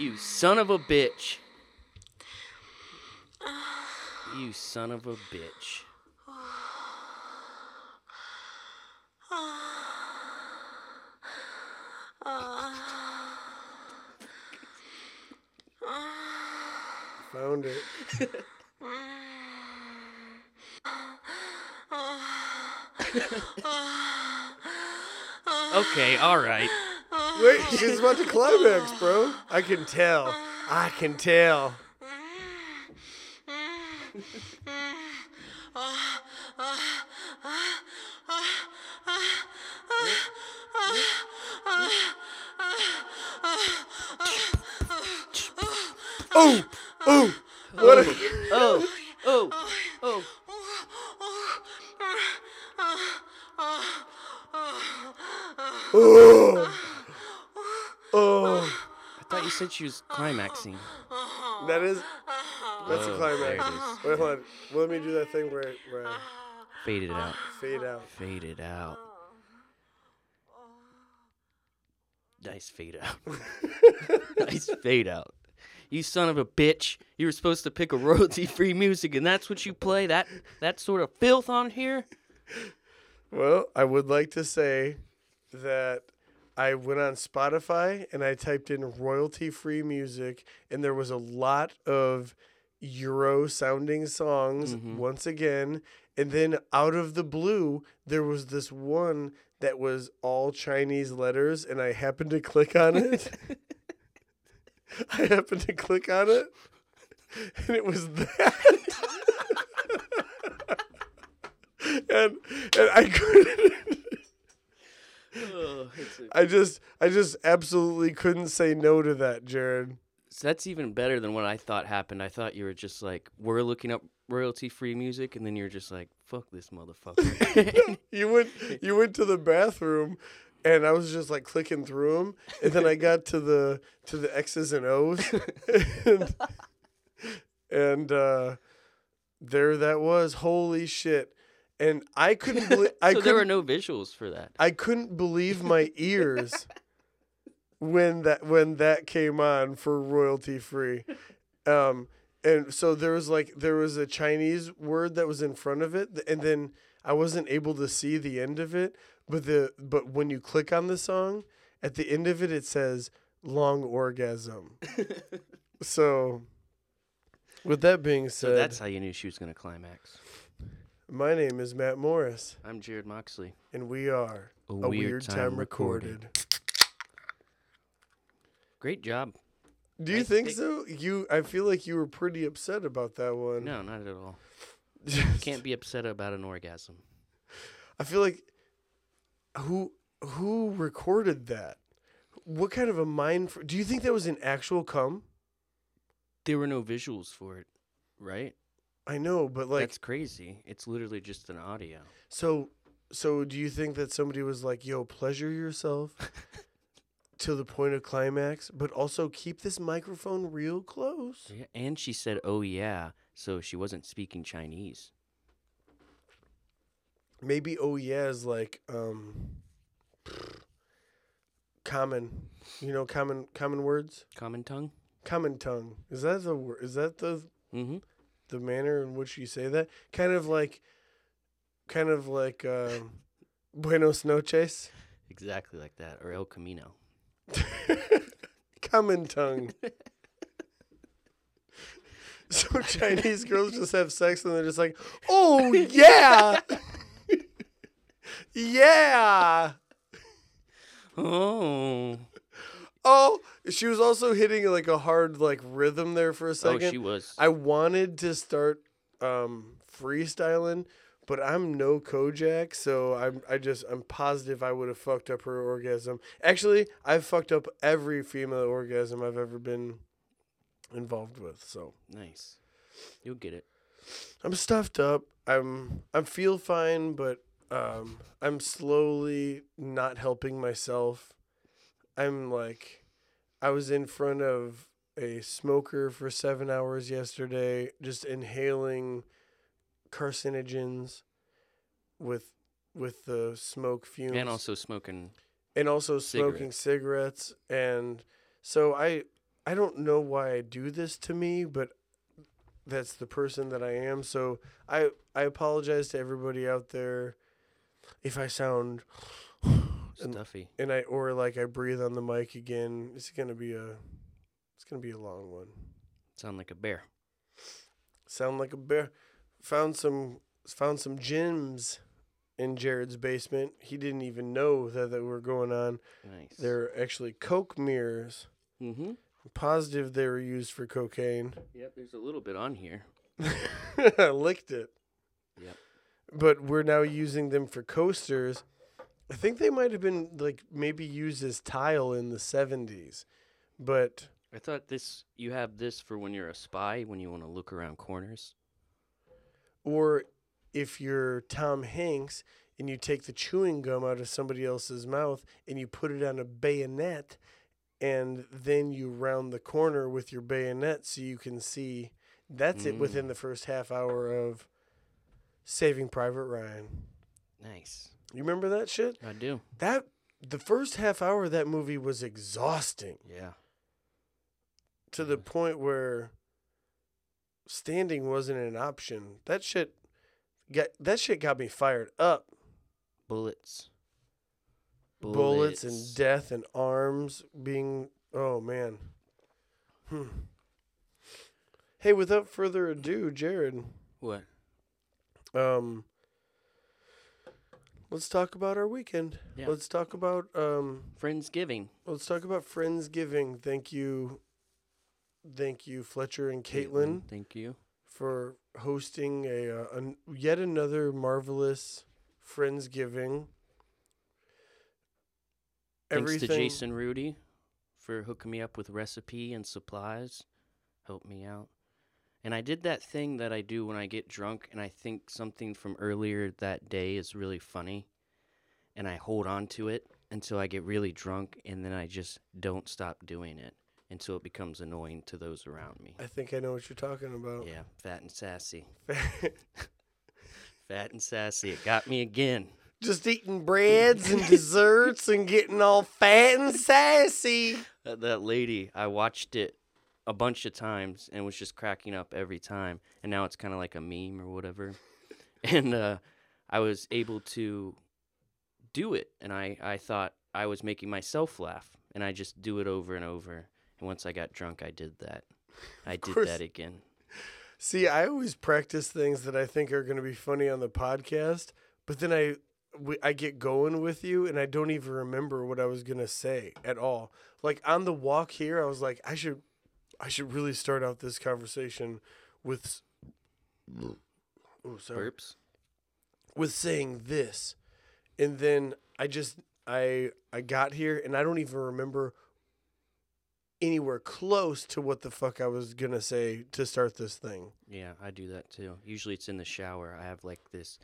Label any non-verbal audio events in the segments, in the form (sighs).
You son of a bitch. You son of a bitch. Found it. (laughs) Okay, all right. Wait, she's about to climax, bro. I can tell. I can tell. Oh, oh, what a, Oh, oh, oh. oh, oh. I thought you said she was climaxing. That is, that's a Oh, climax. there it is. (laughs) Wait, hold on. Let me do that thing where, where I Fade it out. fade out. Fade it out. Nice fade out. (laughs) nice fade out. You son of a bitch. You were supposed to pick a royalty free music and that's what you play? That that sort of filth on here? Well, I would like to say that I went on Spotify and I typed in royalty free music, and there was a lot of Euro sounding songs Mhm. once again. And then out of the blue, there was this one that was all Chinese letters, and I happened to click on it. (laughs) I happened to click on it, and it was that. (laughs) (laughs) and and I couldn't. Oh, it's just I just absolutely couldn't say no to that, Jarrod. So that's even better than what I thought happened. I thought you were just like, we're looking up royalty free music, and then you're just like, fuck this motherfucker. (laughs) You went you went to the bathroom and I was just like clicking through them and then I (laughs) got to the to the X's and O's (laughs) and, and uh there that was holy shit and I couldn't believe (laughs) I so there were no visuals for that. I couldn't believe my ears when that when that came on for royalty free. Um and so there was like there was a Chinese word that was in front of it and then I wasn't able to see the end of it, but the but when you click on the song, at the end of it it says long orgasm. (laughs) so with that being said, So that's how you knew she was going to climax. My name is Matt Morris I'm Jarrod Moxley. and we are A, weird, time, recorded. Great job. Do you Nice think pick. so? You, I feel like you were pretty upset about that one. No, not at all. (laughs) You can't be upset about an orgasm. I feel like who who recorded that? What kind of a mind? For, do you think that was an actual cum? There were no visuals for it, right? I know, but like, That's crazy. It's literally just an audio. so so do you think that somebody was like, "Yo, pleasure yourself (laughs) to the point of climax, but also keep this microphone real close"? Yeah, and she said, "Oh yeah," so she wasn't speaking Chinese. Maybe oh yeah is like um common, you know, common common words. Common tongue. Common tongue. Is that the word? Is that the Mm-hmm. The manner in which you say that? Kind of like, kind of like um, (laughs) Buenos noches. Exactly like that, or El Camino. (laughs) Common tongue. (laughs) so Chinese girls just have sex and they're just like, oh yeah, yeah. Oh, Oh, she was also hitting like a hard like rhythm there for a second. oh, second. she was. I wanted to start um, freestyling, but I'm no Kojak, so I'm I just I'm positive I would have fucked up her orgasm. Actually, I've fucked up every female orgasm I've ever been involved with. So nice. You'll get it. I'm stuffed up. I'm I feel fine, but um, I'm slowly not helping myself. I'm like, I was in front of a smoker for seven hours yesterday, just inhaling carcinogens with with the smoke fumes. And also smoking and also smoking cigarettes and so I I don't know why I do this to me, but that's the person that I am. So I I apologize to everybody out there if I sound Stuffy. and I or like I breathe on the mic again. It's gonna be a it's gonna be a long one. Sound like a bear. Sound like a bear. Found some found some gems in Jarrod's basement. He didn't even know that they were going on. Nice. They're actually Coke mirrors. Mm-hmm. Positive they were used for cocaine. Yep. There's a little bit on here. (laughs) I licked it. Yep. But we're now using them for coasters. I think they might have been like maybe used as tile in the 70s. But I thought this. You have this for when you're a spy when you want to look around corners. or if you're Tom Hanks and you take the chewing gum out of somebody else's mouth and you put it on a bayonet and then you round the corner with your bayonet so you can see that's it within Mm. the first half hour of Saving Private Ryan. Nice. You remember that shit? I do. That the first half hour of that movie was exhausting Yeah. to the point where standing wasn't an option. That shit got that shit got me fired up. Bullets. bullets and death and arms being oh man hmm. hey without further ado jarrod What? um let's talk about our weekend Yeah. let's talk about um Friendsgiving. let's talk about friendsgiving thank you thank you fletcher and caitlin Thank you. for hosting a, uh, an, yet another marvelous friendsgiving Thanks to Jason Rudy for hooking me up with recipe and supplies. Helped me out. And I did that thing that I do when I get drunk and I think something from earlier that day is really funny. And I hold on to it until I get really drunk and then I just don't stop doing it until it becomes annoying to those around me. I think I know what you're talking about. Yeah, fat and sassy. (laughs) Fat and sassy. It got me again. Just eating breads and desserts and getting all fat and sassy. (laughs) that, that lady i watched it a bunch of times and was just cracking up every time and now it's kind of like a meme or whatever. (laughs) And uh, i was able to do it and I, I thought i was making myself laugh and i just do it over and over. And once i got drunk i did that. I did that again. See, I always practice things that I think are going to be funny on the podcast, but then I we, I get going with you and I don't even remember what I was going to say at all. Like on the walk here, I was like I should I should really start out this conversation with Oh, sorry. burps. With saying this and then i just i i got here and i don't even remember anywhere close to what the fuck i was gonna say to start this thing. Yeah i do that too. Usually it's in the shower. I have like this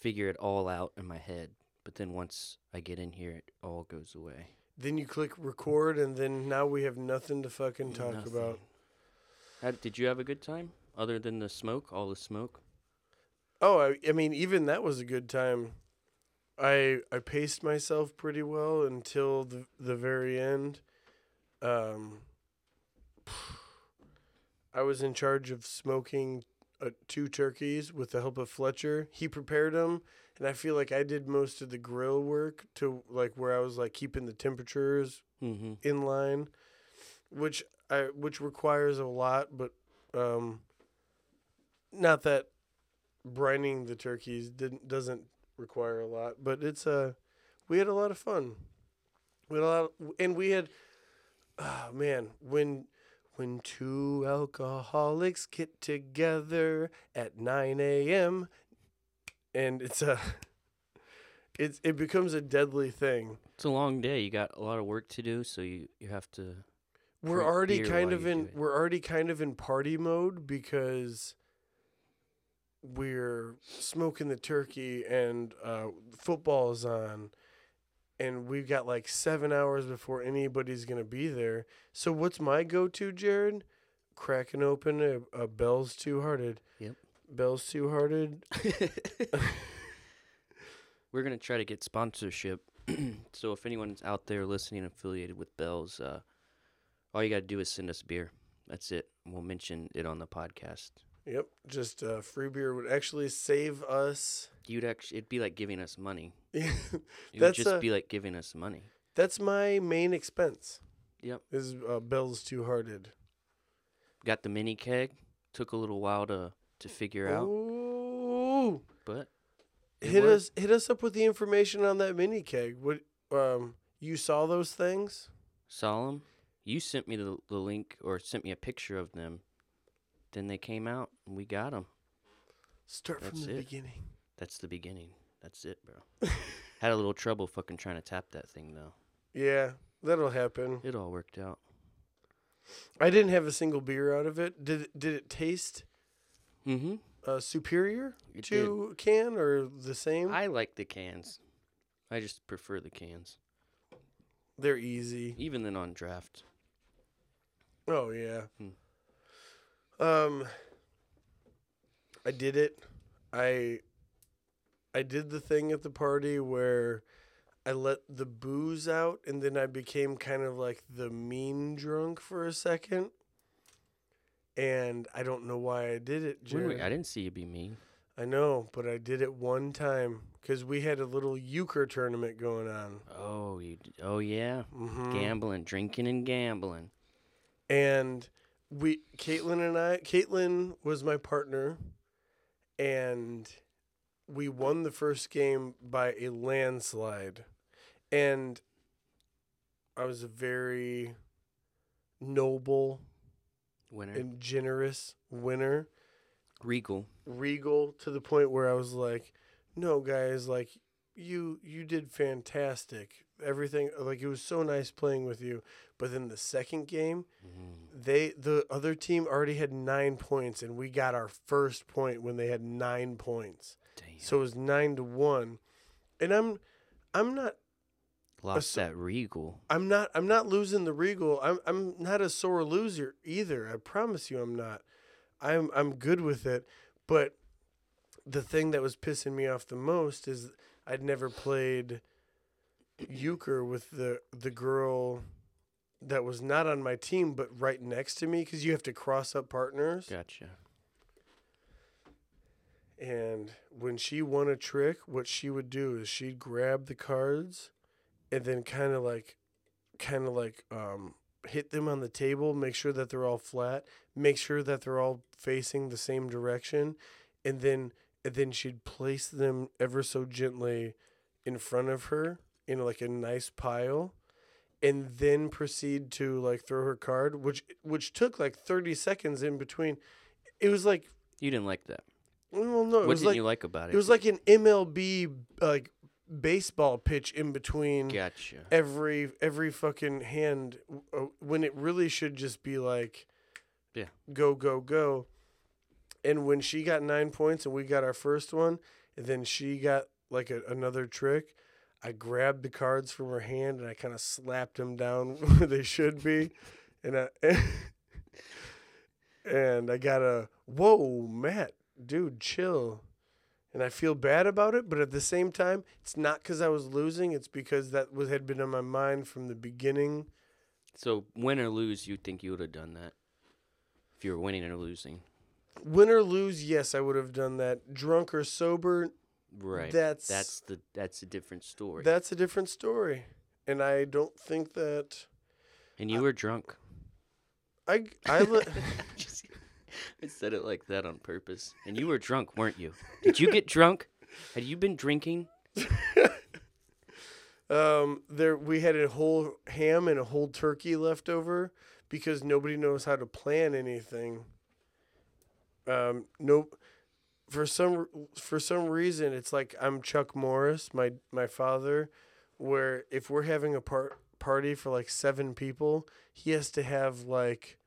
figure it all out in my head but then once i get in here it all goes away then you click record and then now we have nothing to fucking talk Nothing. about. How, did you have a good time other than the smoke all the smoke? Oh I, I mean even that was a good time. I i paced myself pretty well until the the very end. Um (sighs) I was in charge of smoking uh, two turkeys with the help of Fletcher. He prepared them, and I feel like I did most of the grill work to like where I was like keeping the temperatures mm-hmm in line, which I which requires a lot, but um, not that brining the turkeys didn't doesn't require a lot, but it's uh, we had a lot of fun. We had a lot, of, and we had, oh man, when when two alcoholics get together at nine a.m. and it's a, (laughs) it's it becomes a deadly thing. It's a long day. You got a lot of work to do, so you, you have to. We're already kind of in we're already kind of in party mode because we're smoking the turkey and uh, football is on and we've got like seven hours before anybody's gonna be there so what's my go-to jarrod cracking open a, a bell's two hearted Yep. bell's two hearted (laughs) (laughs) We're gonna try to get sponsorship (clears throat) so if anyone's out there listening affiliated with Bells, uh, all you got to do is send us beer. That's it. We'll mention it on the podcast. Yep, just uh, free beer would actually save us. You'd actually, it'd be like giving us money. (laughs) Yeah, It would just uh, be like giving us money. That's my main expense. Yep. Is uh, Bell's Two Hearted. Got the mini keg. Took a little while to to figure out, Ooh, but hit worked. us hit us up with the information on that mini keg. What um you saw those things? Solemn, you sent me the, the link or sent me a picture of them. Then they came out and we got them. Start from the it. beginning. That's the beginning. That's it, bro. (laughs) Had a little trouble fucking trying to tap that thing though. Yeah, that'll happen. It all worked out. I didn't have a single beer out of it. Did did it taste Mm-hmm. uh, superior It to can or the same? I like the cans. I just prefer the cans, They're easy. even than on draft. Oh yeah. Hmm. Um I did it. I I did the thing at the party where I let the booze out and then I became kind of like the mean drunk for a second. And I don't know why I did it, When we- Jarrod. I didn't see you be mean. I know, but I did it one time because we had a little euchre tournament going on. Oh, you. Oh yeah. Mm-hmm. Gambling, drinking, and gambling. and we Caitlin and I Caitlin was my partner and we won the first game by a landslide and I was a very noble Winner. and generous winner Regal. regal to the point where I was like no guys like you you did fantastic everything like it was so nice playing with you but then the second game Mm. they the other team already had nine points and we got our first point when they had nine points Damn. so it was nine to one and i'm i'm not Lost so- that Regal. i'm not i'm not losing the regal i'm i'm not a sore loser either i promise you i'm not i'm i'm good with it but the thing that was pissing me off the most is i'd never played euchre with the the girl that was not on my team but right next to me because you have to cross up partners Gotcha. And when she won a trick, what she would do is she'd grab the cards and then kind of like kind of like um hit them on the table, make sure that they're all flat, make sure that they're all facing the same direction, and then and then she'd place them ever so gently in front of her in like a nice pile and then proceed to like throw her card which which took like 30 seconds in between it was like You didn't like that. well no what didn't like you like about it? it was like an MLB like baseball pitch in between Gotcha. every every fucking hand uh, when it really should just be like Yeah. go go go and when she got 9 points and we got our first one and then she got like a, another trick I grabbed the cards from her hand and I kind of slapped them down (laughs) where they should be and I (laughs) and I got a whoa Matt dude chill and I feel bad about it, but at the same time, it's not because I was losing. It's because that was had been on my mind from the beginning. So win or lose, you think you would have done that if you were winning or losing, Win or lose, yes, I would have done that. Drunk or sober, right? That's- that's the that's a different story. that's a different story. And I don't think that and you were drunk. I I (laughs) Just- I said it like that on purpose. And you were drunk, weren't you? Did you get drunk? Had you been drinking? (laughs) um there we had a whole ham and a whole turkey left over because nobody knows how to plan anything. Um no for some for some reason it's like I'm Chuck Morris, my my father, where if we're having a part party for like seven people, he has to have like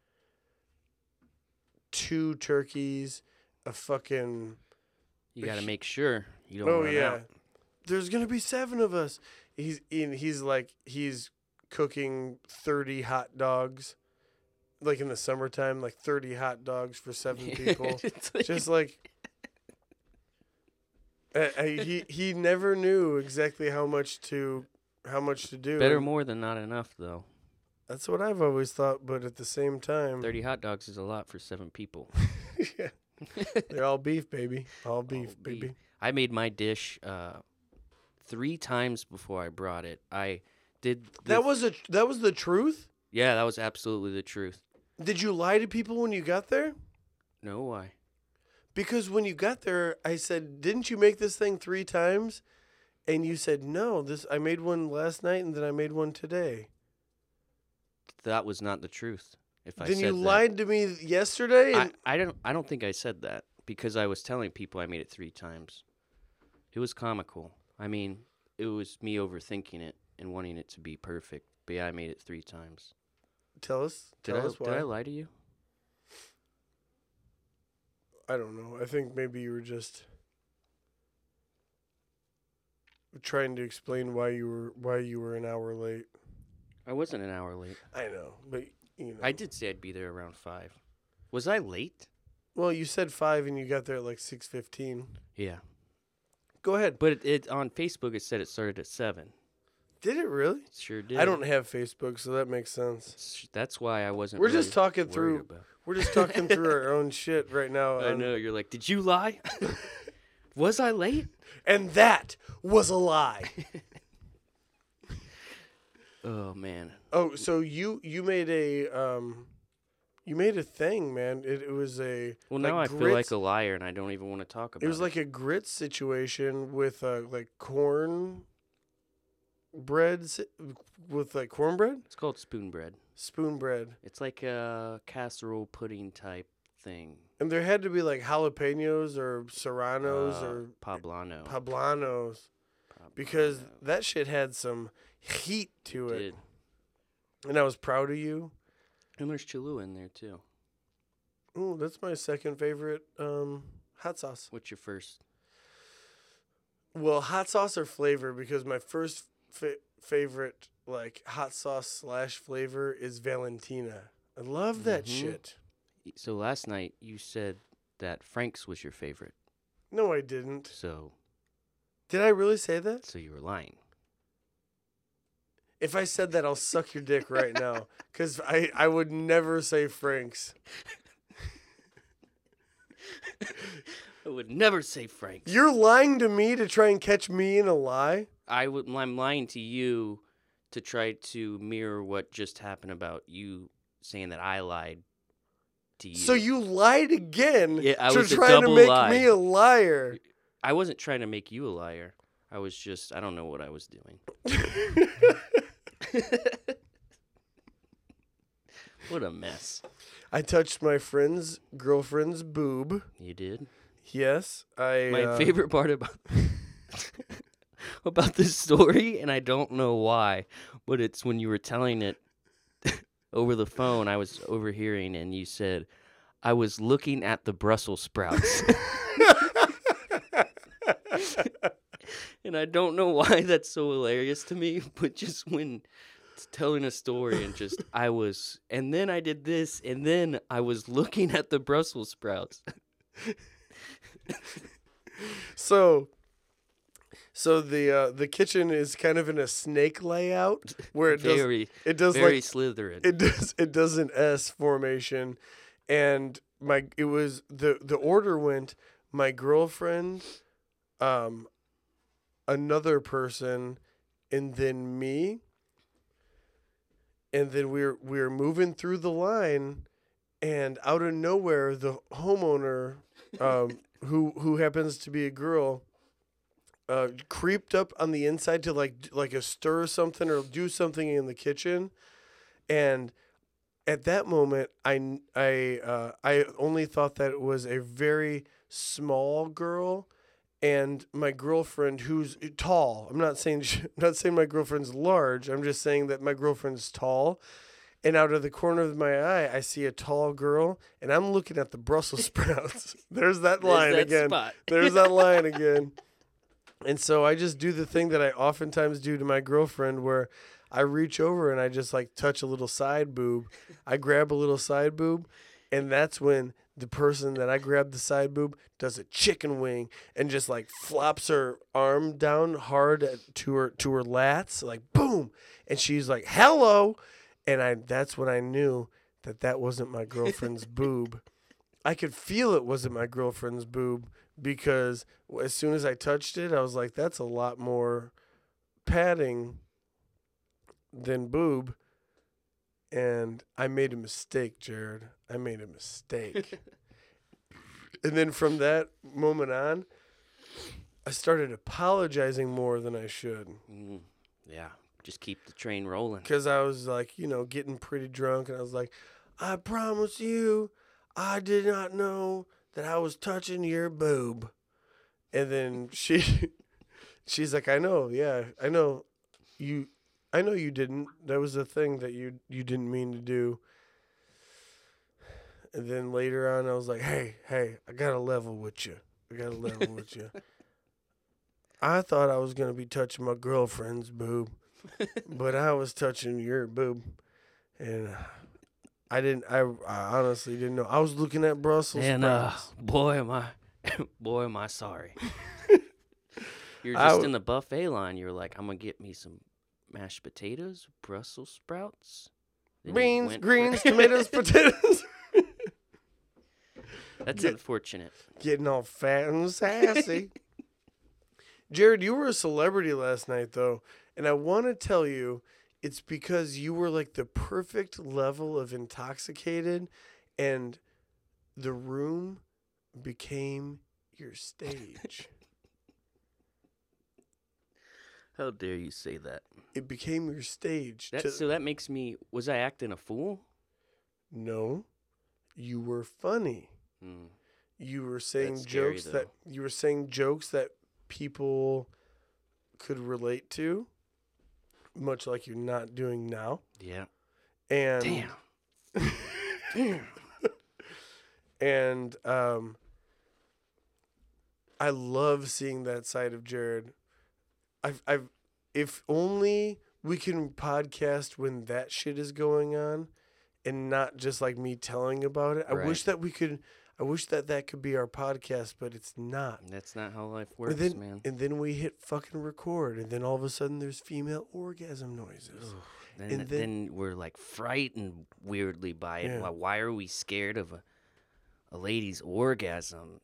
two turkeys, a fucking You got to make sure you don't oh run yeah. out. There's gonna be seven of us. He's in. He's like he's cooking thirty hot dogs, like in the summertime, like thirty hot dogs for seven (laughs) people. Like- Just like uh, uh, he he never knew exactly how much to how much to do. Better more than not enough, though. That's what I've always thought, but at the same time, 30 hot dogs is a lot for seven people. (laughs) yeah, they're all beef, baby. All beef, All baby. beef. I made my dish uh, three times before I brought it. I did. That was a that was the truth. Yeah, that was absolutely the truth. Did you lie to people when you got there? No, why? Because when you got there, I said, "Didn't you make this thing three times?" And you said, "No, this I made one last night, and then I made one today." That was not the truth. If I then said you that. lied to me yesterday. I, And, I don't. I don't think I said that because I was telling people I made it three times. It was comical. I mean, it was me overthinking it and wanting it to be perfect. But yeah, I made it three times. tell us. Did tell I? us why. Did I lie to you? I don't know. I think maybe you were just trying to explain why you were why you were an hour late. I wasn't an hour late. I know, but you know. I did say I'd be there around five. Was I late? Well, you said five, and you got there at like six fifteen. Yeah, Go ahead. but it, it on Facebook it said it started at seven. Did it really? Sure did. I don't have Facebook, so that makes sense. That's why I wasn't. We're just talking through. about- (laughs) We're just talking through our own shit right now. I on- know you're like, did you lie? (laughs) was I late? And that was a lie. (laughs) Oh man, oh, so you you made a um, you made a thing, man. It, it was a Well, like now I feel like a liar, and I don't even want to talk about it. It was like a grit situation with uh, like corn bread si- with like cornbread, it's called spoon bread. spoon bread, It's like a casserole pudding type thing. and there had to be like jalapenos or serranos Uh, or poblano. poblanos because that shit had some heat to it, did. and I was proud of you. And there's Cholula in there too. Oh, that's my second favorite um, hot sauce. What's your first? Well, hot sauce or flavor because my first fa- favorite like hot sauce slash flavor is Valentina. I love that Mhm. shit. So last night you said that Frank's was your favorite. No, I didn't. So Did I really say that? so you were lying. If I said that, I'll suck your dick right now (laughs) because I, I would never say Frank's. (laughs) I would never say Frank's. You're lying to me to try and catch me in a lie. I would. I'm lying to you to try to mirror what just happened about you saying that I lied to you. So you lied again Yeah, I to was a try to double make lie. me a liar. I wasn't trying to make you a liar. I was just. I don't know what I was doing. (laughs) what a mess. I touched my friend's girlfriend's boob. You did. Yes, I. My uh, favorite part about (laughs) about this story, and I don't know why, but it's when you were telling it (laughs) over the phone. I was overhearing, and you said, "I was looking at the Brussels sprouts," (laughs) and I don't know why that's so hilarious to me, but just when it's telling a story and just I was, and then I did this, and then I was looking at the Brussels sprouts. So, so the uh, the kitchen is kind of in a snake layout where it does very, it does very like Slytherin. it does it does an S formation, and my it was the the order went my girlfriend, um, another person, and then me. And then we're we're moving through the line, and out of nowhere, the homeowner, um, who who happens to be a girl, uh, creeped up on the inside to like like a stir something or do something in the kitchen, and at that moment, I I uh, I only thought that it was a very small girl, and my girlfriend who's tall. I'm not saying I'm (laughs) not saying my girlfriend's large. I'm just saying that my girlfriend's tall. And out of the corner of my eye, I see a tall girl, and I'm looking at the Brussels (laughs) sprouts. (laughs) There's that There's line that again. (laughs) There's that line again. And so I just do the thing that I oftentimes do to my girlfriend where I reach over and I just like touch a little side boob. I grab a little side boob, and that's when the person that I grabbed the side boob does a chicken wing and just like flops her arm down hard to her to her lats, like boom, and she's like hello, and I that's when I knew that that wasn't my girlfriend's (laughs) boob. I could feel it wasn't my girlfriend's boob because as soon as I touched it, I was like, that's a lot more padding than boob. And I made a mistake, Jarrod. I made a mistake. (laughs) and then from that moment on, I started apologizing more than I should. Mm, yeah, just keep the train rolling. Because I was like, you know, getting pretty drunk. And I was like, I promise you, I did not know that I was touching your boob. And then (laughs) she, she's like, I know, yeah, I know, you, I know you didn't. That was a thing that you you didn't mean to do. And then later on, I was like, hey, hey, I got to level with you. I got to level with you. (laughs) I thought I was gonna be touching my girlfriend's boob, (laughs) but I was touching your boob, and I didn't. I, I honestly didn't know. I was looking at Brussels And uh, sprouts. boy, am I, (laughs) boy, am I sorry. (laughs) You're just w- in the buffet line. You're like, I'm gonna get me some mashed potatoes, Brussels sprouts, beans, greens, tomatoes, potatoes. That's Get- unfortunate. Getting all fat and sassy. Jarrod, you were a celebrity last night, though, and I want to tell you, it's because you were like the perfect level of intoxicated, and the room became your stage. (laughs) How dare you say that? it became your stage. That to- so that makes me. Was I acting a fool? no, you were funny. Hmm. You were saying That's scary, jokes that you were saying jokes that people could relate to, much like you're not doing now. Yeah. And Damn. (laughs) Damn. and um, I love seeing that side of Jarrod. I've, I've, if only we can podcast when that shit is going on, and not just like me telling about it. I wish that we could. I wish that that could be our podcast, but it's not. That's not how life And works, then, man. and then we hit fucking record, and then all of a sudden there's female orgasm noises. Then, and then, then- we're like frightened weirdly by it. Yeah. Why, why are we scared of a, a lady's orgasm?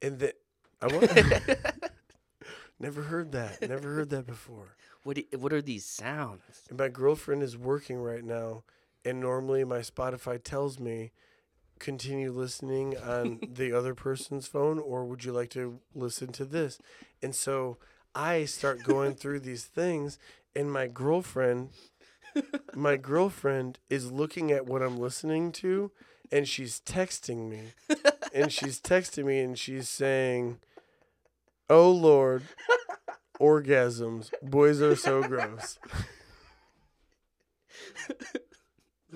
And then I want. (laughs) (laughs) Never heard that. Never heard that before. What what are these sounds? And my girlfriend is working right now, and normally my Spotify tells me continue listening on (laughs) the other person's phone, or would you like to listen to this? And so I start going (laughs) through these things, and my girlfriend, my girlfriend is looking at what I'm listening to, and she's texting me, and she's texting me, and she's saying, "Oh Lord." (laughs) Orgasms. Boys are so gross.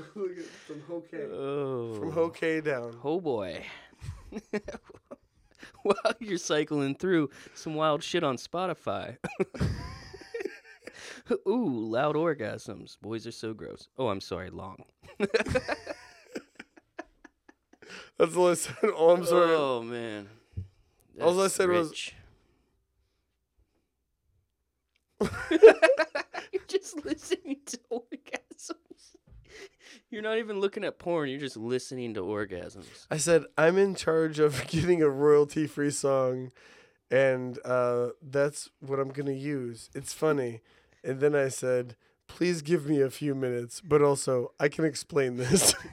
(laughs) Look at from Hokey. Oh, From Hokey down. Oh boy. (laughs) While you're cycling through some wild shit on Spotify. (laughs) Ooh, loud orgasms. Boys are so gross. Oh, I'm sorry, long. That's all I said. Oh, I'm sorry. Oh man. All I That's said was- you're just listening to orgasms. You're not even looking at porn. You're just listening to orgasms. I said I'm in charge of (laughs) getting a royalty-free song, and uh, that's what I'm gonna use. It's funny, and then I said, "Please give me a few minutes, but also I can explain this." (laughs)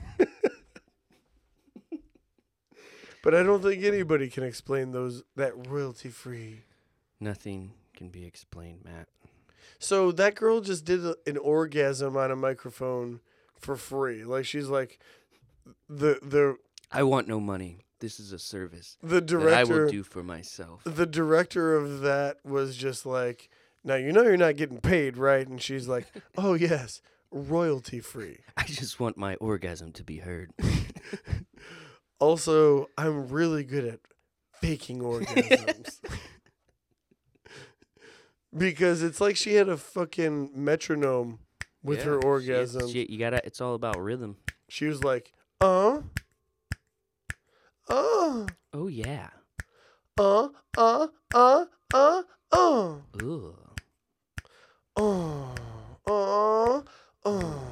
but I don't think anybody can explain those that royalty-free. Nothing can be explained, Matt. So that girl just did a- an orgasm on a microphone for free. Like she's like the the I want no money. This is a service the that I will do for myself. the director of that was just like, "Now you know you're not getting paid, right?" And she's like, (laughs) "Oh yes, royalty free." I just want my orgasm to be heard. (laughs) Also, I'm really good at faking orgasms. (laughs) because it's like she had a fucking metronome with Yeah, her orgasm. shit, you gotta. It's all about rhythm. She was like, "Uh, uh, Oh yeah. uh, uh, uh, uh, uh. Ooh. Oh, oh, oh,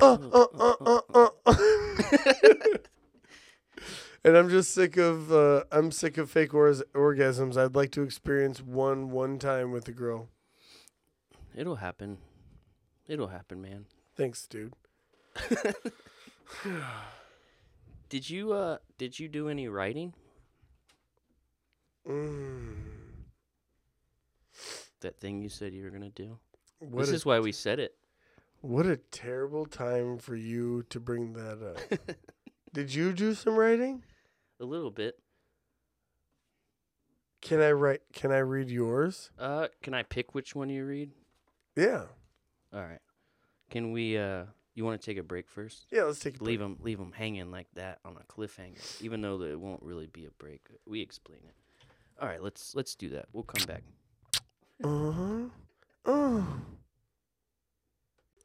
oh, oh, oh. And I'm just sick of uh, I'm sick of fake or- orgasms. I'd like to experience one one time with a girl. It'll happen. It'll happen, man. Thanks, dude. (sighs) Did you uh did you do any writing? Mm. That thing you said you were gonna do? What this a, is why we said it. what a terrible time for you to bring that up. (laughs) Did you do some writing? A little bit. Can I write? Can I read yours? Uh can I pick which one you read? Yeah. All right. Can we uh you want to take a break first? Yeah. Let's take a Leave them leave 'em hanging like that on a cliffhanger even though it won't really be a break. We explain it. All right, let's let's do that. We'll come back. Uh huh. Oh.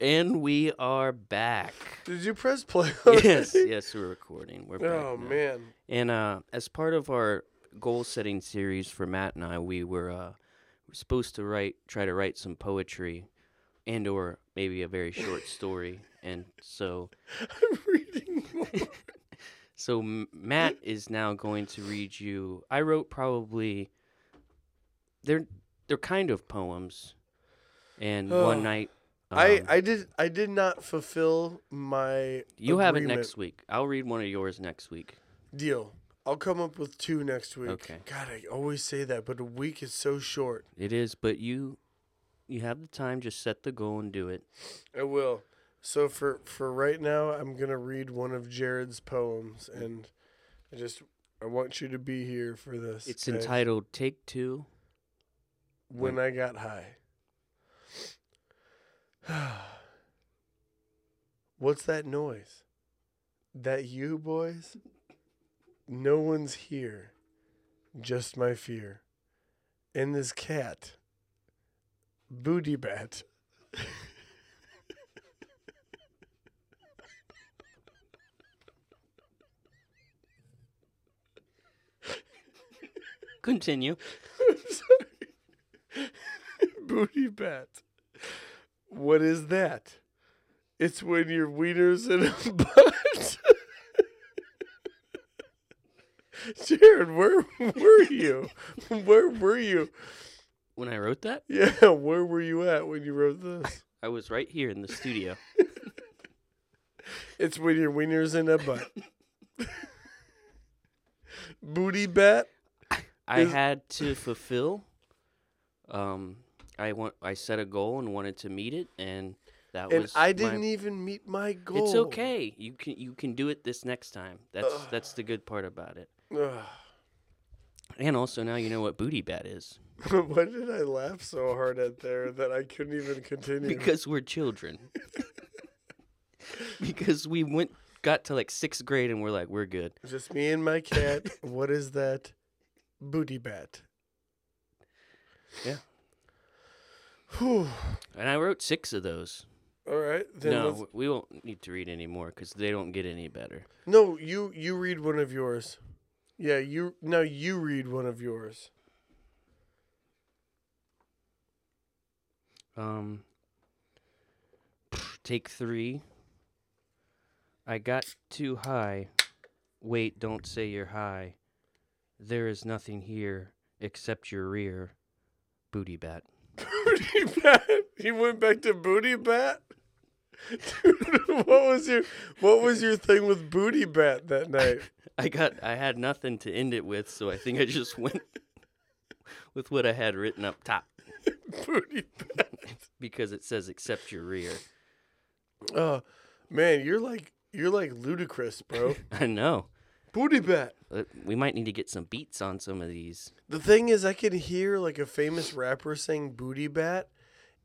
And we are back. Did you press play? (laughs) yes, yes, we're recording. We're back. Oh now. man. And uh, as part of our goal setting series for Matt and I, we were uh, supposed to write, try to write some poetry, and or maybe a very short story. And so, (laughs) I'm reading more. (laughs) so Matt is now going to read you. I wrote probably. They're they're kind of poems, and Oh. one night. I um, I did I did not fulfill my. you have it next week. I'll read one of yours next week. Deal. I'll come up with two next week. Okay. God, I always say that, but a week is so short. It is, but you you have the time. Just set the goal and do it. I will. So for for right now, I'm gonna read one of Jarrod's poems, and I just I want you to be here for this. It's okay? entitled "Take Two. When I Got High. (sighs) What's that noise? That you, boys? No one's here. Just my fear. And this cat. Booty bat. Continue. (laughs) Sorry. (laughs) Booty bat. What is that? It's when your wiener's in a (laughs) butt. (laughs) Jarrod, where were you? Where were you? When I wrote that, Yeah, where were you at when you wrote this? I was right here in the studio. (laughs) It's when your wiener's in a butt. (laughs) Booty bat. I Is- had to fulfill. Um, I want. I set a goal and wanted to meet it, and that And was. I didn't even meet my goal. It's okay. You can. You can do it this next time. That's Ugh. that's the good part about it. Ugh. (sighs) And also now you know what booty bat is (laughs) Why did I laugh so hard at there that I couldn't even continue? because we're children. (laughs) because we went got to like sixth grade and we're like we're good. Just me and my cat. (laughs) what is that? Booty bat. Yeah. Whew. And I wrote six of those. All right. Then no, let's- we won't need to read any more because they don't get any better. no, you you read one of yours. Yeah, you now you read one of yours. Um, take three. I got too high. Wait, don't say you're high. There is nothing here except your rear. Booty bat. (laughs) (laughs) Booty bat. You went back to booty bat. (laughs) Dude, what was your what was your thing with booty bat that night? I got I had nothing to end it with, so I think I just went with what I had written up top (laughs) booty bat. because it says accept your rear. Oh man, you're like you're like Ludacris, bro. (laughs) I know. booty bat. Uh, We might need to get some beats on some of these. The thing is, I can hear like a famous rapper saying "booty bat,"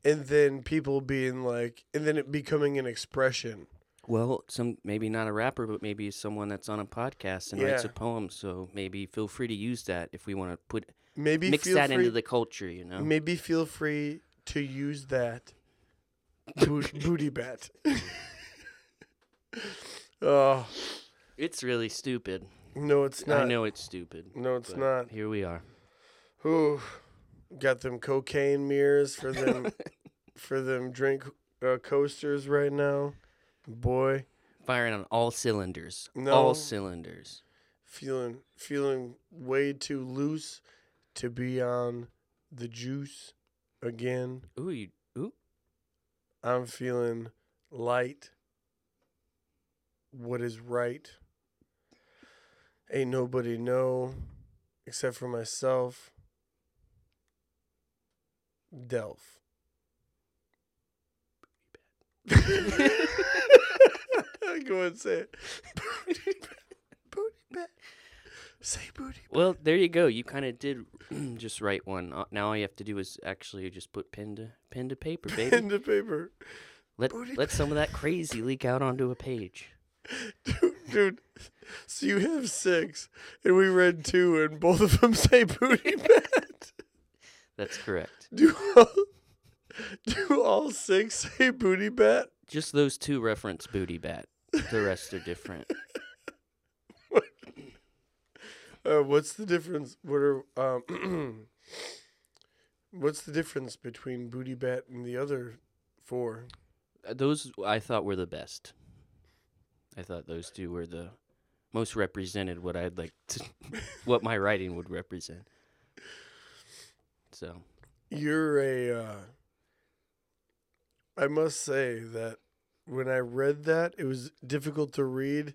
and then people being like, and then it becoming an expression. Well, some maybe not a rapper, but maybe someone that's on a podcast and writes a poem. So maybe feel free to use that if we want to put Maybe mix feel that free, into the culture. You know, Maybe feel free to use that Bo- (laughs) booty bat. (laughs) oh, It's really stupid. No, it's not. I know it's stupid. No, it's not. Here we are. Who got them cocaine mirrors for them (laughs) for them drink uh, coasters right now? Boy, Firing on all cylinders. No. All cylinders. feeling feeling way too loose to be on the juice again. Ooh, you. Ooh. I'm feeling light. What is right? Ain't nobody know except for myself. Delph. (laughs) (laughs) Go and say it. Booty bat. Booty bat. Say booty Bat. Well, there you go. You kind of did (clears throat) just write one. Uh, Now all you have to do is actually just put pen to pen to paper, baby. pen to paper. let booty let some of that crazy leak out onto a page. Dude, dude, so you have six, and we read two, and both of them say booty (laughs) bat. That's correct. Do all, do all six say booty bat? Just those two reference booty bat. The rest are different. (laughs) Uh, what's the difference? What are um? (clears throat) what's the difference between booty bat and the other four? Uh, Those I thought were the best. I thought those two were the most represented what I'd like to, (laughs) what my writing would represent. So You're a. Uh, I must say that when I read that, it was difficult to read,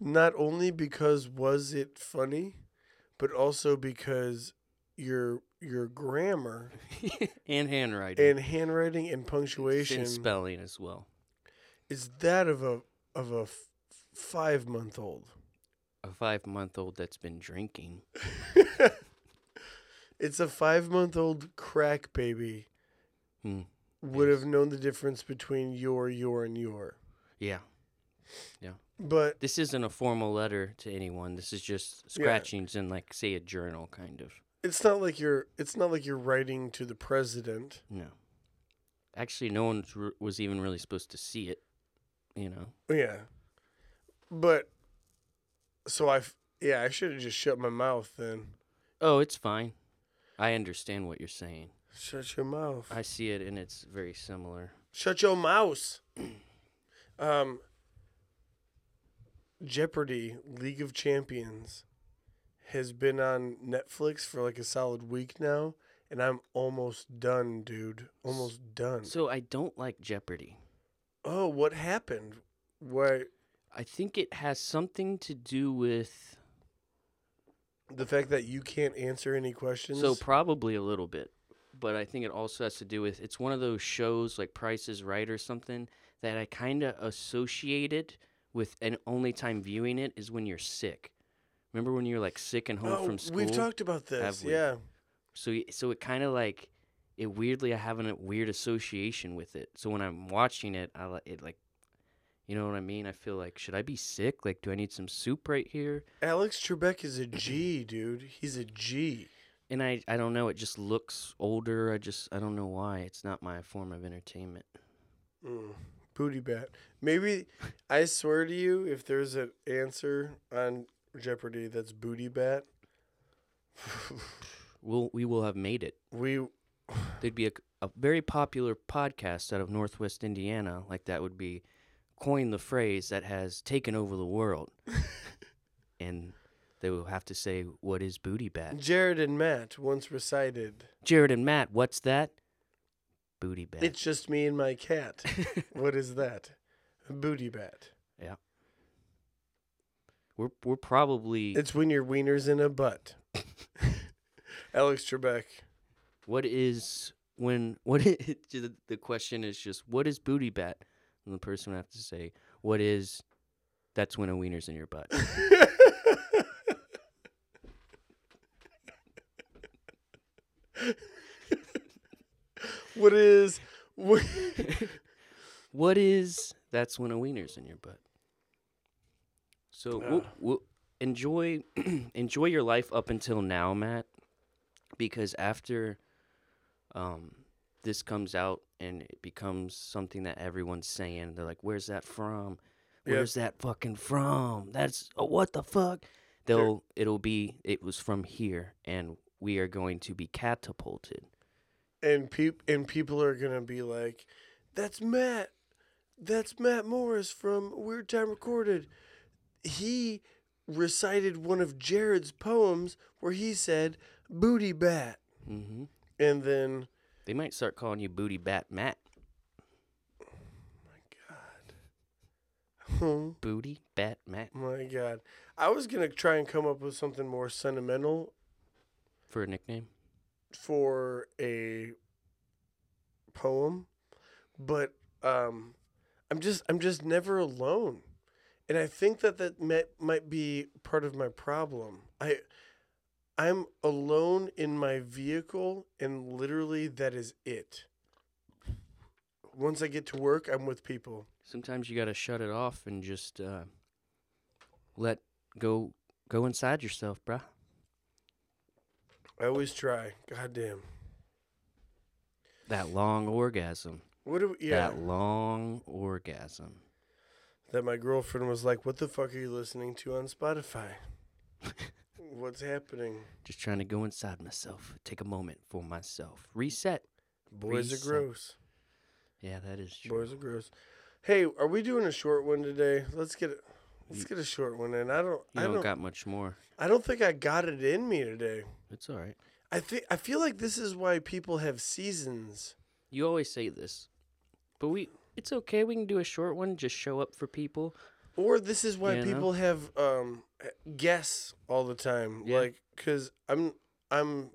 not only because was it funny, but also because your your grammar (laughs) and handwriting and handwriting and punctuation and spelling as well. is that of a of a f- five month old. A five month old that's been drinking. (laughs) it's a five month old crack baby Hmm. Would have known the difference between your, your, and your. Yeah. Yeah. But This isn't a formal letter to anyone. This is just scratchings in like say a journal kind of. it's not like you're it's not like you're writing to the president. No. Actually no one was even really supposed to see it, you know. Yeah. But so I yeah, I should have just shut my mouth then. Oh, it's fine. I understand what you're saying. Shut your mouth. I see it and it's very similar. Shut your mouse. (clears throat) um Jeopardy League of Champions has been on Netflix for like a solid week now and I'm almost done, dude. Almost done. So I don't like Jeopardy. Oh, what happened? Why I think it has something to do with the fact that you can't answer any questions? so probably a little bit, but I think it also has to do with it's one of those shows like Price is Right or something that I kind of associated with, and only time viewing it is when you're sick. Remember when you're like sick and home oh, from school? we've talked about this. Yeah. So so it kind of like it weirdly I have a weird association with it. So when I'm watching it, I like it like you know what I mean? I feel like should I be sick? Like do I need some soup right here? Alex Trebek is a (clears throat) G, dude. He's a G. And I I don't know, it just looks older. I just I don't know why. It's not my form of entertainment. Mm. Booty bat. Maybe I swear to you, if there's an answer on Jeopardy that's booty bat, (laughs) We'll we will have made it. we There'd be a, a very popular podcast out of Northwest Indiana like that would be coin the phrase that has taken over the world. (laughs) and they will have to say what is booty bat? Jarrod and Matt once recited, Jarrod and Matt, what's that? Booty bat. "It's just me and my cat." (laughs) what is that? A booty bat. Yeah. We're we're probably It's when your wiener's in a butt. (laughs) Alex Trebek. what is when (laughs) what is, the the question is just what is booty bat? And the person would have to say what is that's when a wiener's in your butt. What is what, what is that's when a wiener's in your butt. So we'll, we'll enjoy (clears throat) enjoy your life up until now, Matt, because after um this comes out and it becomes something that everyone's saying, they're like, "Where's that from?" Yep. Where's that fucking from? That's oh, what the fuck? They'll it'll be it was from here, and we are going to be catapulted. and peop and people are gonna be like, "That's Matt. That's Matt Morris from Weird Time Recorded. He recited one of Jarrod's poems where he said booty bat, hmm and then They might start calling you Booty Bat Matt. oh my God. (laughs) Booty Bat Matt my god, I was gonna try and come up with something more sentimental for a nickname. for a poem, but um, I'm just I'm just never alone, and I think that that might might be part of my problem. I I'm alone in my vehicle, and literally that is it. Once I get to work, I'm with people. Sometimes you gotta shut it off and just uh, let go go inside yourself, bruh. I always try. God damn. That long orgasm. What do we, yeah? That long orgasm. that my girlfriend was like, "What the fuck are you listening to on Spotify? (laughs) What's happening?" Just trying to go inside myself. Take a moment for myself. Reset. Boys Reset. are gross. Yeah, that is true. Boys are gross. Hey, are we doing a short one today? Let's get it. Let's get a short one in. I don't. You I don't, don't. got much more. I don't think I got it in me today. It's all right. I think. I feel like this is why people have seasons. You always say this, but we. It's okay. We can do a short one. Just show up for people. Or this is why You know? people have um guests all the time. Yeah. Like, cause I'm I'm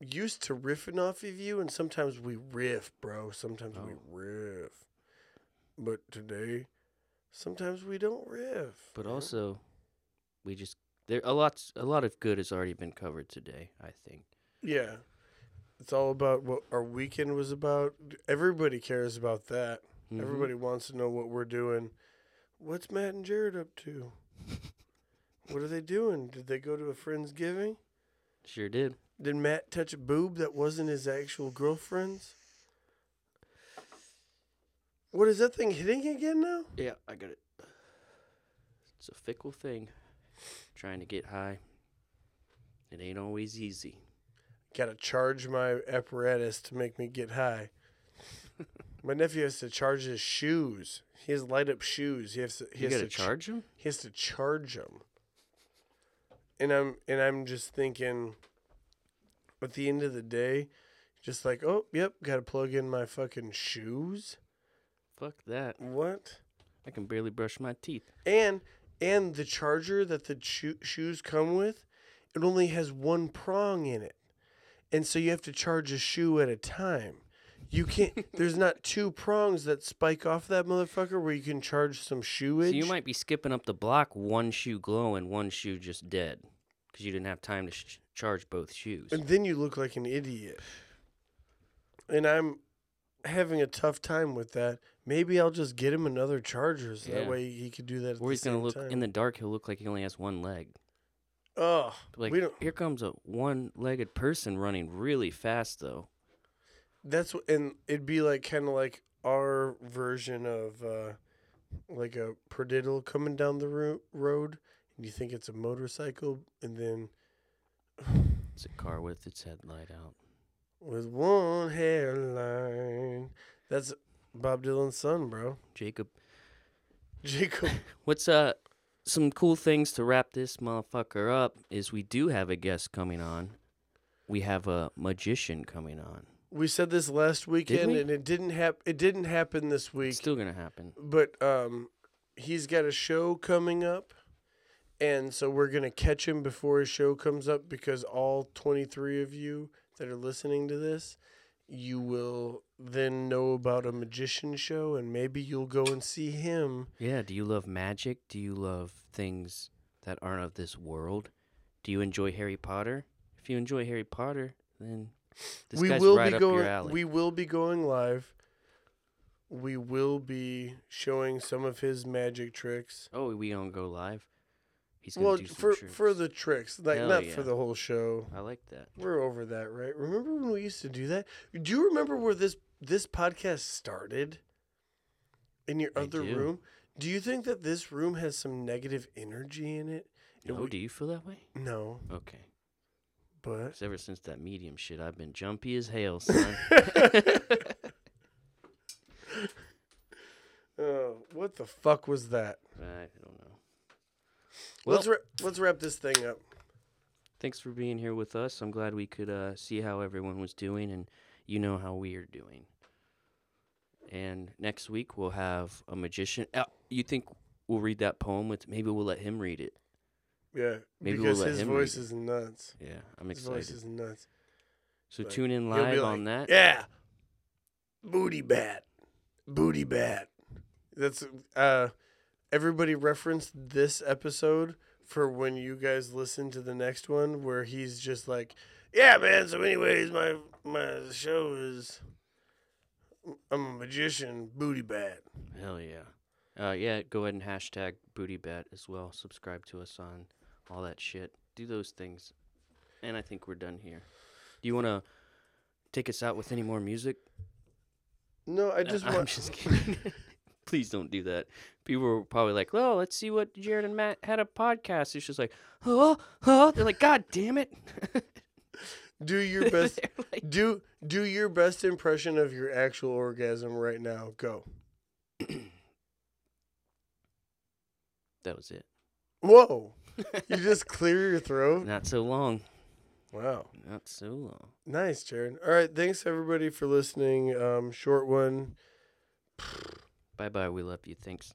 used to riffing off of you, and sometimes we riff, bro. Sometimes we Oh. riff. But today, sometimes we don't riff. But you know? also, we just there a lot. A lot of good has already been covered today. I think. yeah, it's all about what our weekend was about. Everybody cares about that. Mhm. Everybody wants to know what we're doing. What's Matt and Jarrod up to? (laughs) what are they doing? Did they go to a friend's giving? Sure did. Did Matt touch a boob that wasn't his actual girlfriend's? What is that thing hitting again now? Yeah, I got it. It's a fickle thing. Trying to get high. It ain't always easy. Gotta charge my apparatus to make me get high. (laughs) my nephew has to charge his shoes. He has light up shoes. He has to. He You has gotta to ch- charge him. he has to charge them. And I'm and I'm just thinking. At the end of the day, just like, oh, yep, gotta plug in my fucking shoes. Fuck that. What? I can barely brush my teeth. And and the charger that the sho- shoes come with, it only has one prong in it, and so you have to charge a shoe at a time. You can't. (laughs) there's not two prongs that spike off that motherfucker where you can charge some shoeage. So you might be skipping up the block, one shoe glowing, one shoe just dead, because you didn't have time to sh- charge both shoes. and then you look like an idiot. And I'm having a tough time with that. Maybe I'll just get him another charger so that Yeah. way he could do that. At Or the he's gonna same look time. in the dark. He'll look like he only has one leg. Oh, Like we don't. here comes a one-legged person running really fast, though. That's what, and it'd be like kind of like our version of uh, like a prediddle coming down the ro- road, and you think it's a motorcycle, and then (sighs) It's a car with its headlight out. with one hairline, that's Bob Dylan's son, bro. Jakob, Jakob. (laughs) what's uh some cool things to wrap this motherfucker up is we do have a guest coming on. We have a magician coming on. We said this last weekend, we? and it didn't hap- It didn't happen this week. It's still gonna happen. but um, he's got a show coming up, and so we're gonna catch him before his show comes up because all twenty three of you that are listening to this, you will then know about a magician show, and maybe you'll go and see him. Yeah. Do you love magic? Do you love things that aren't of this world? Do you enjoy Harry Potter? If you enjoy Harry Potter, then this we guy's will right be up going. your alley. We will be going live. We will be showing some of his magic tricks. oh, we don't go live. He's Well, do for tricks. for the tricks, like Hell not yeah. for the whole show. I like that. We're over that, right? Remember when we used to do that? Do you remember where this this podcast started? In your I other do. room? Do you think that this room has some negative energy in it? It No, would- do you feel that way? No, Okay. But ever since that medium shit, I've been jumpy as hell, (laughs) son. (laughs) oh, what the fuck was that? I don't know. Well, let's ra- let's wrap this thing up. thanks for being here with us. I'm glad we could uh, see how everyone was doing, and you know how we are doing. And next week we'll have a magician. Uh, you think we'll read that poem with? Maybe we'll let him read it. Yeah, Maybe we'll let his him voice read it. is nuts. Yeah, I'm excited. His voice is nuts. So Like, tune in live on that. Yeah, booty bat, booty bat. That's uh, everybody referenced this episode for when you guys listen to the next one, where he's just like, "Yeah, man." So, anyways, my my show is. I'm a magician, booty bat. Hell yeah. Uh, yeah, go ahead and hashtag booty bat as well. Subscribe to us on all that shit. Do those things. And I think we're done here. Do you want to take us out with any more music? No, I Uh, just (laughs) I'm just kidding. (laughs) Please don't do that. People were probably like, well, let's see what Jarrod and Matt had a podcast. It's just like, oh, oh. They're like, God damn it. (laughs) Do your (laughs) best. Like, do do your best impression of your actual orgasm right now. Go. (clears throat) that was it. Whoa! (laughs) You just clear your throat. Not so long. Wow. Not so long. Nice, Jarrod. All right. Thanks everybody for listening. Um, short one. Bye bye. We love you. Thanks.